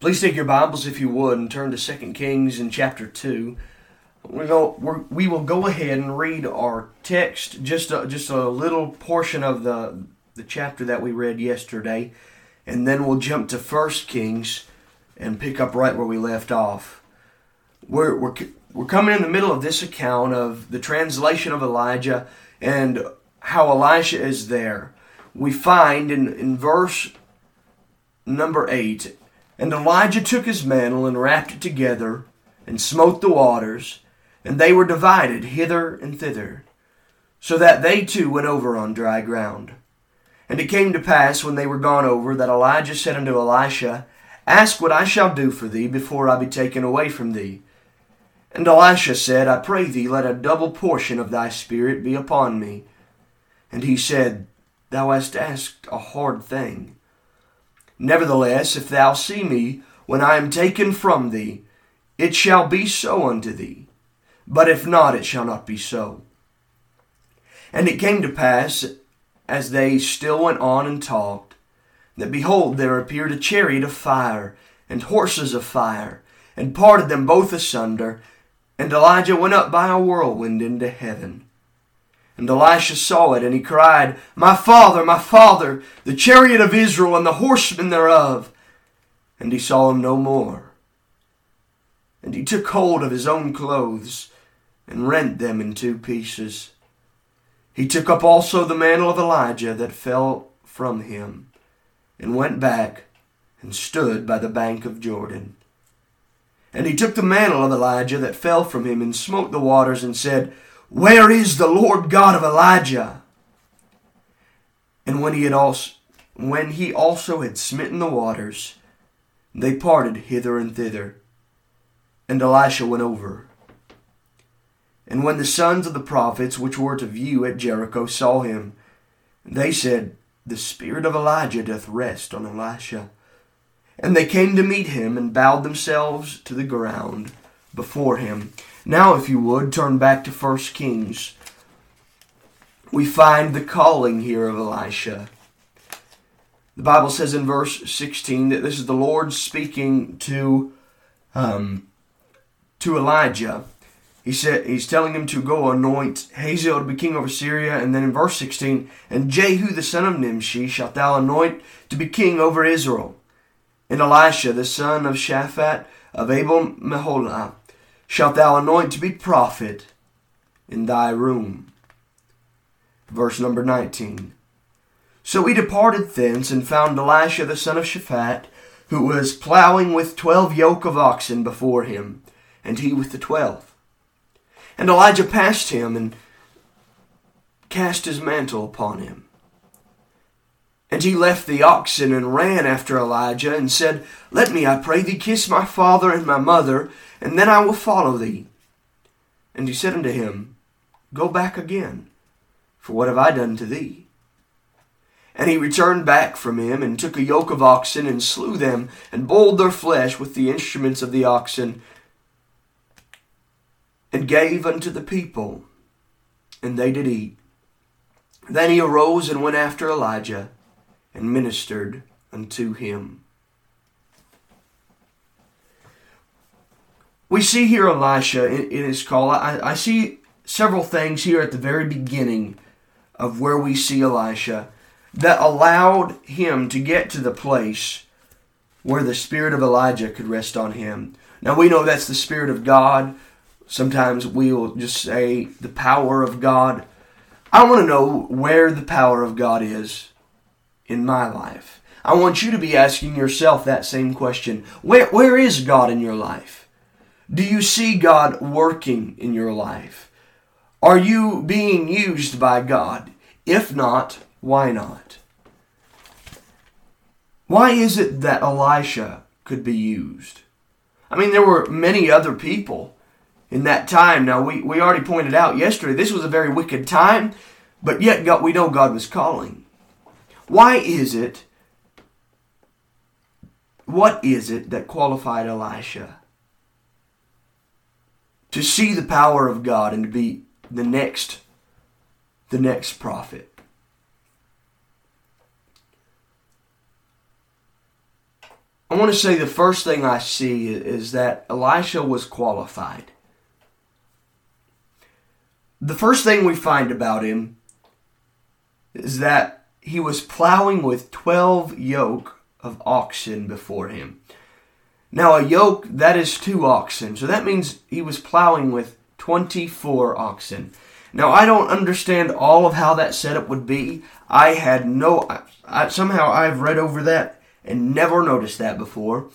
Please take your Bibles, if you would, and turn to 2 Kings in chapter 2. We, go, we're, we will go ahead and read our text, just a, just a little portion of the, the chapter that we read yesterday, and then we'll jump to 1 Kings and pick up right where we left off. We're, we're, we're coming in the middle of this account of the translation of Elijah and how Elisha is there. We find in, in verse number 8 and Elijah took his mantle and wrapped it together, and smote the waters, and they were divided hither and thither, so that they two went over on dry ground. And it came to pass, when they were gone over, that Elijah said unto Elisha, Ask what I shall do for thee before I be taken away from thee. And Elisha said, I pray thee, let a double portion of thy spirit be upon me. And he said, Thou hast asked a hard thing. Nevertheless, if thou see me when I am taken from thee, it shall be so unto thee. But if not, it shall not be so. And it came to pass, as they still went on and talked, that behold, there appeared a chariot of fire, and horses of fire, and parted them both asunder, and Elijah went up by a whirlwind into heaven. And Elisha saw it, and he cried, My father, my father, the chariot of Israel and the horsemen thereof. And he saw him no more. And he took hold of his own clothes, and rent them in two pieces. He took up also the mantle of Elijah that fell from him, and went back, and stood by the bank of Jordan. And he took the mantle of Elijah that fell from him, and smote the waters, and said, where is the Lord God of Elijah? And when he had also when he also had smitten the waters, they parted hither and thither, and Elisha went over. And when the sons of the prophets which were to view at Jericho saw him, they said, The spirit of Elijah doth rest on Elisha. And they came to meet him, and bowed themselves to the ground before him. Now, if you would, turn back to 1 Kings. We find the calling here of Elisha. The Bible says in verse 16 that this is the Lord speaking to, um, to Elijah. He said he's telling him to go anoint Hazael to be king over Syria, and then in verse 16, and Jehu the son of Nimshi shalt thou anoint to be king over Israel, and Elisha the son of Shaphat of Abel Meholah shalt thou anoint to be prophet in thy room. Verse number 19. So he departed thence and found Elisha the son of Shaphat, who was plowing with twelve yoke of oxen before him, and he with the twelve. And Elijah passed him and cast his mantle upon him. And he left the oxen and ran after Elijah and said, Let me, I pray thee, kiss my father and my mother, and then I will follow thee. And he said unto him, Go back again, for what have I done to thee? And he returned back from him, and took a yoke of oxen, and slew them, and boiled their flesh with the instruments of the oxen, and gave unto the people, and they did eat. Then he arose and went after Elijah, and ministered unto him. We see here Elisha in, his call. I, I see several things here at the very beginning of where we see Elisha that allowed him to get to the place where the spirit of Elijah could rest on him. Now we know that's the spirit of God. Sometimes we will just say the power of God. I want to know where the power of God is in my life. I want you to be asking yourself that same question. Where, where is God in your life? Do you see God working in your life? Are you being used by God? If not, why not? Why is it that Elisha could be used? I mean, there were many other people in that time. Now, we, we already pointed out yesterday, this was a very wicked time, but yet God, we know God was calling. Why is it, what is it that qualified Elisha to see the power of God and to be the next, the next prophet? I want to say the first thing I see is that Elisha was qualified. The first thing we find about him is that he was plowing with 12 yoke of oxen before him. Now, a yoke, that is two oxen. So that means he was plowing with 24 oxen. Now, I don't understand all of how that setup would be. I had no. I, somehow I've read over that and never noticed that before.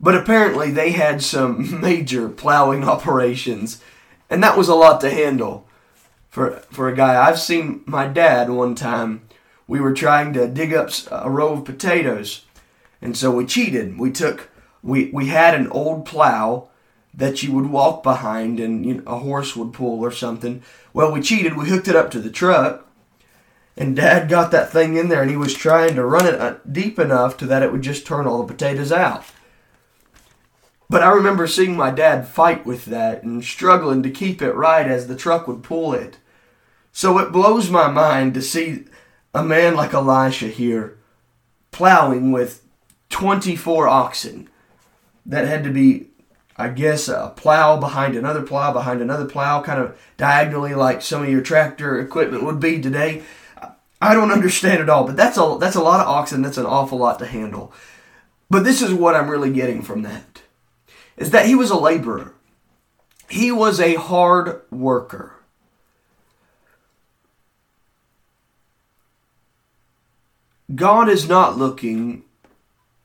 But apparently they had some major plowing operations, and that was a lot to handle for for a guy. I've seen my dad one time. We were trying to dig up a row of potatoes, and so we cheated. We took we we had an old plow that you would walk behind, and you know, a horse would pull or something. Well, we cheated. We hooked it up to the truck, and Dad got that thing in there and he was trying to run it uh, deep enough to that it would just turn all the potatoes out. But I remember seeing my dad fight with that and struggling to keep it right as the truck would pull it. So it blows my mind to see a man like Elisha here plowing with 24 oxen that had to be, I guess, a plow behind another plow behind another plow, kind of diagonally like some of your tractor equipment would be today. I don't understand it all, but that's a that's a lot of oxen. That's an awful lot to handle. But this is what I'm really getting from that: is that he was a laborer. He was a hard worker. God is not looking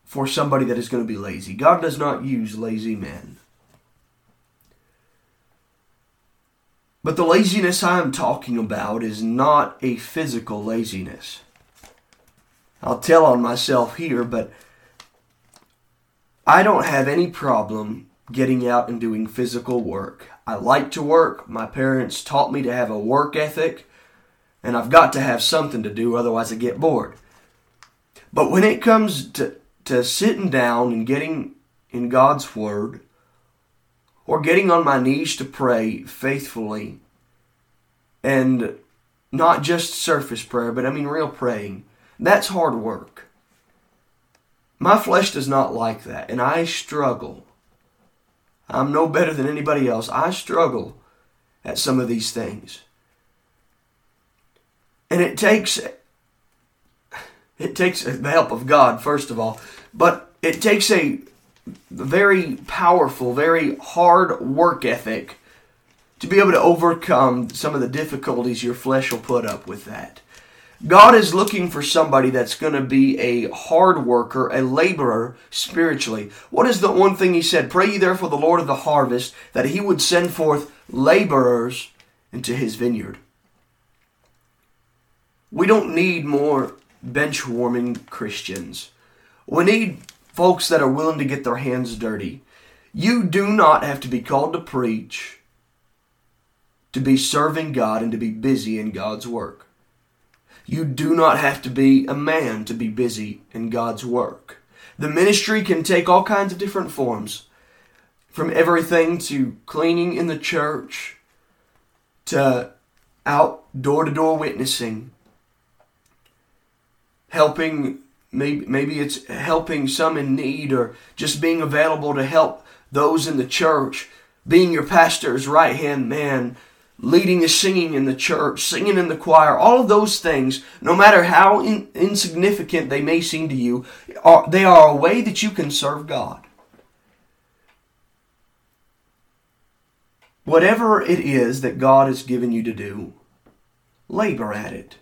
for somebody that is going to be lazy. God does not use lazy men. But the laziness I'm talking about is not a physical laziness. I'll tell on myself here, but I don't have any problem getting out and doing physical work. I like to work. My parents taught me to have a work ethic, and I've got to have something to do, otherwise, I get bored. But when it comes to, to sitting down and getting in God's Word, or getting on my knees to pray faithfully and not just surface prayer, but I mean real praying. That's hard work. My flesh does not like that, and I struggle. I'm no better than anybody else. I struggle at some of these things. And it takes it takes the help of God first of all, but it takes a very powerful, very hard work ethic to be able to overcome some of the difficulties your flesh will put up with that. God is looking for somebody that's going to be a hard worker, a laborer spiritually. What is the one thing he said? Pray ye therefore the Lord of the harvest that he would send forth laborers into his vineyard. We don't need more bench warming Christians. We need folks that are willing to get their hands dirty. You do not have to be called to preach, to be serving God, and to be busy in God's work. You do not have to be a man to be busy in God's work. The ministry can take all kinds of different forms, from everything to cleaning in the church to out door to door witnessing, helping maybe maybe it's helping some in need or just being available to help those in the church. Being your pastor's right hand man leading the singing in the church singing in the choir all of those things no matter how in, insignificant they may seem to you are, they are a way that you can serve god. Whatever it is that god has given you to do labor at it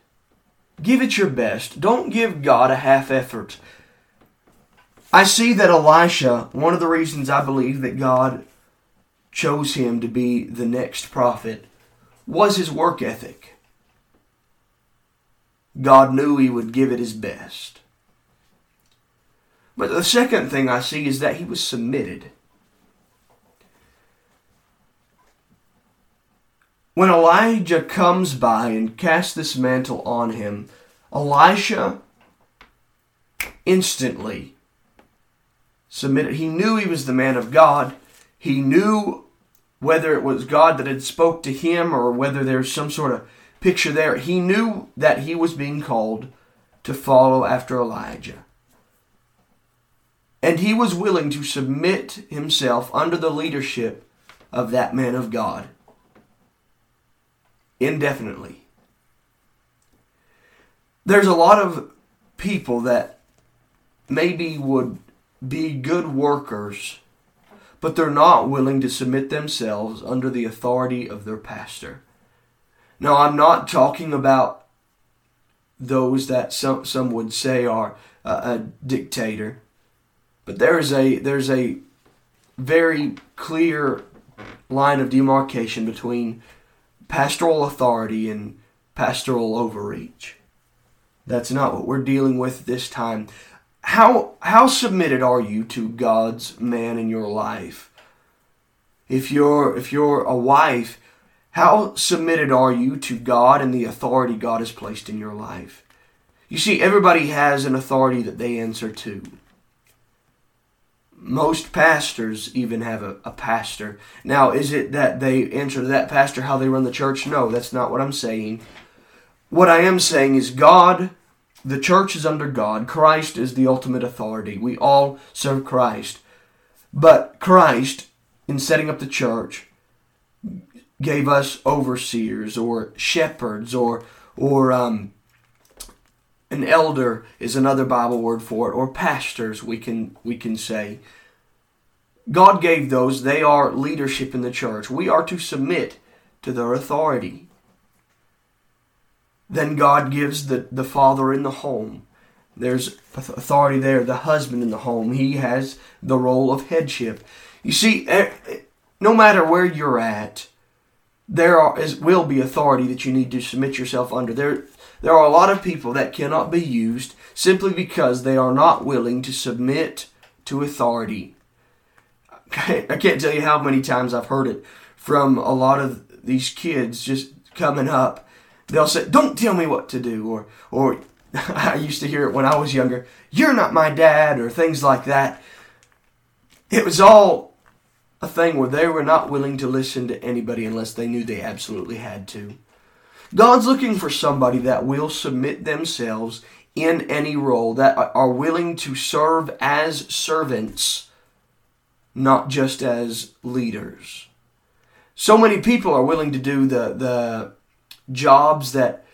Give it your best. Don't give God a half effort. I see that Elisha, one of the reasons I believe that God chose him to be the next prophet, was his work ethic. God knew he would give it his best. But the second thing I see is that he was submitted. When Elijah comes by and casts this mantle on him, Elisha instantly submitted. He knew he was the man of God. He knew whether it was God that had spoke to him or whether there's some sort of picture there. He knew that he was being called to follow after Elijah. And he was willing to submit himself under the leadership of that man of God indefinitely. There's a lot of people that maybe would be good workers, but they're not willing to submit themselves under the authority of their pastor. Now, I'm not talking about those that some some would say are a, a dictator, but there's a there's a very clear line of demarcation between pastoral authority and pastoral overreach. That's not what we're dealing with this time. How how submitted are you to God's man in your life? If you're if you're a wife, how submitted are you to God and the authority God has placed in your life? You see, everybody has an authority that they answer to. Most pastors even have a, a, pastor. Now, is it that they answer to that pastor how they run the church? No, that's not what I'm saying. What I am saying is God, the church is under God. Christ is the ultimate authority. We all serve Christ. But Christ, in setting up the church, gave us overseers or shepherds or or um, an elder is another Bible word for it, or pastors we can we can say. God gave those, they are leadership in the church. We are to submit to their authority. Then God gives the, the father in the home. There's authority there, the husband in the home. He has the role of headship. You see, eh, no matter where you're at, there are, is, will be authority that you need to submit yourself under. There, there are a lot of people that cannot be used simply because they are not willing to submit to authority. I can't tell you how many times I've heard it from a lot of these kids just coming up. They'll say, "Don't tell me what to do," or or I used to hear it when I was younger. You're not my dad, or things like that. It was all a thing where they were not willing to listen to anybody unless they knew they absolutely had to. God's looking for somebody that will submit themselves in any role, that are willing to serve as servants, not just as leaders. So many people are willing to do the, the jobs that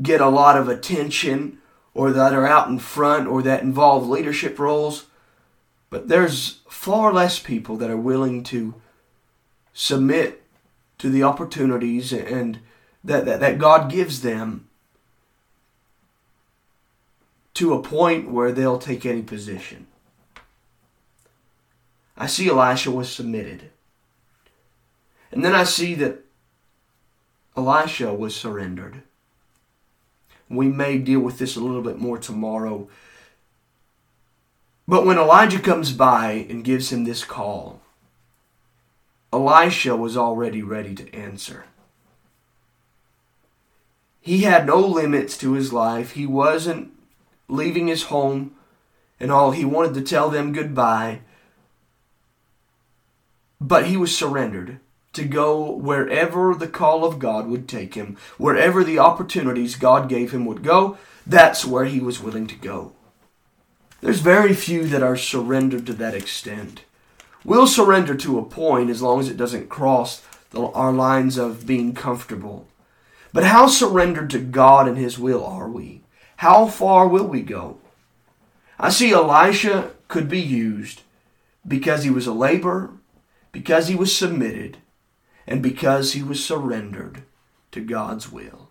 get a lot of attention or that are out in front or that involve leadership roles. But there's far less people that are willing to submit to the opportunities and that, that, that God gives them to a point where they'll take any position. I see Elisha was submitted. And then I see that Elisha was surrendered. We may deal with this a little bit more tomorrow. But when Elijah comes by and gives him this call, Elisha was already ready to answer. He had no limits to his life. He wasn't leaving his home and all. He wanted to tell them goodbye. But he was surrendered to go wherever the call of God would take him, wherever the opportunities God gave him would go, that's where he was willing to go. There's very few that are surrendered to that extent. We'll surrender to a point as long as it doesn't cross the, our lines of being comfortable. But how surrendered to God and His will are we? How far will we go? I see Elisha could be used because he was a laborer, because he was submitted, and because he was surrendered to God's will.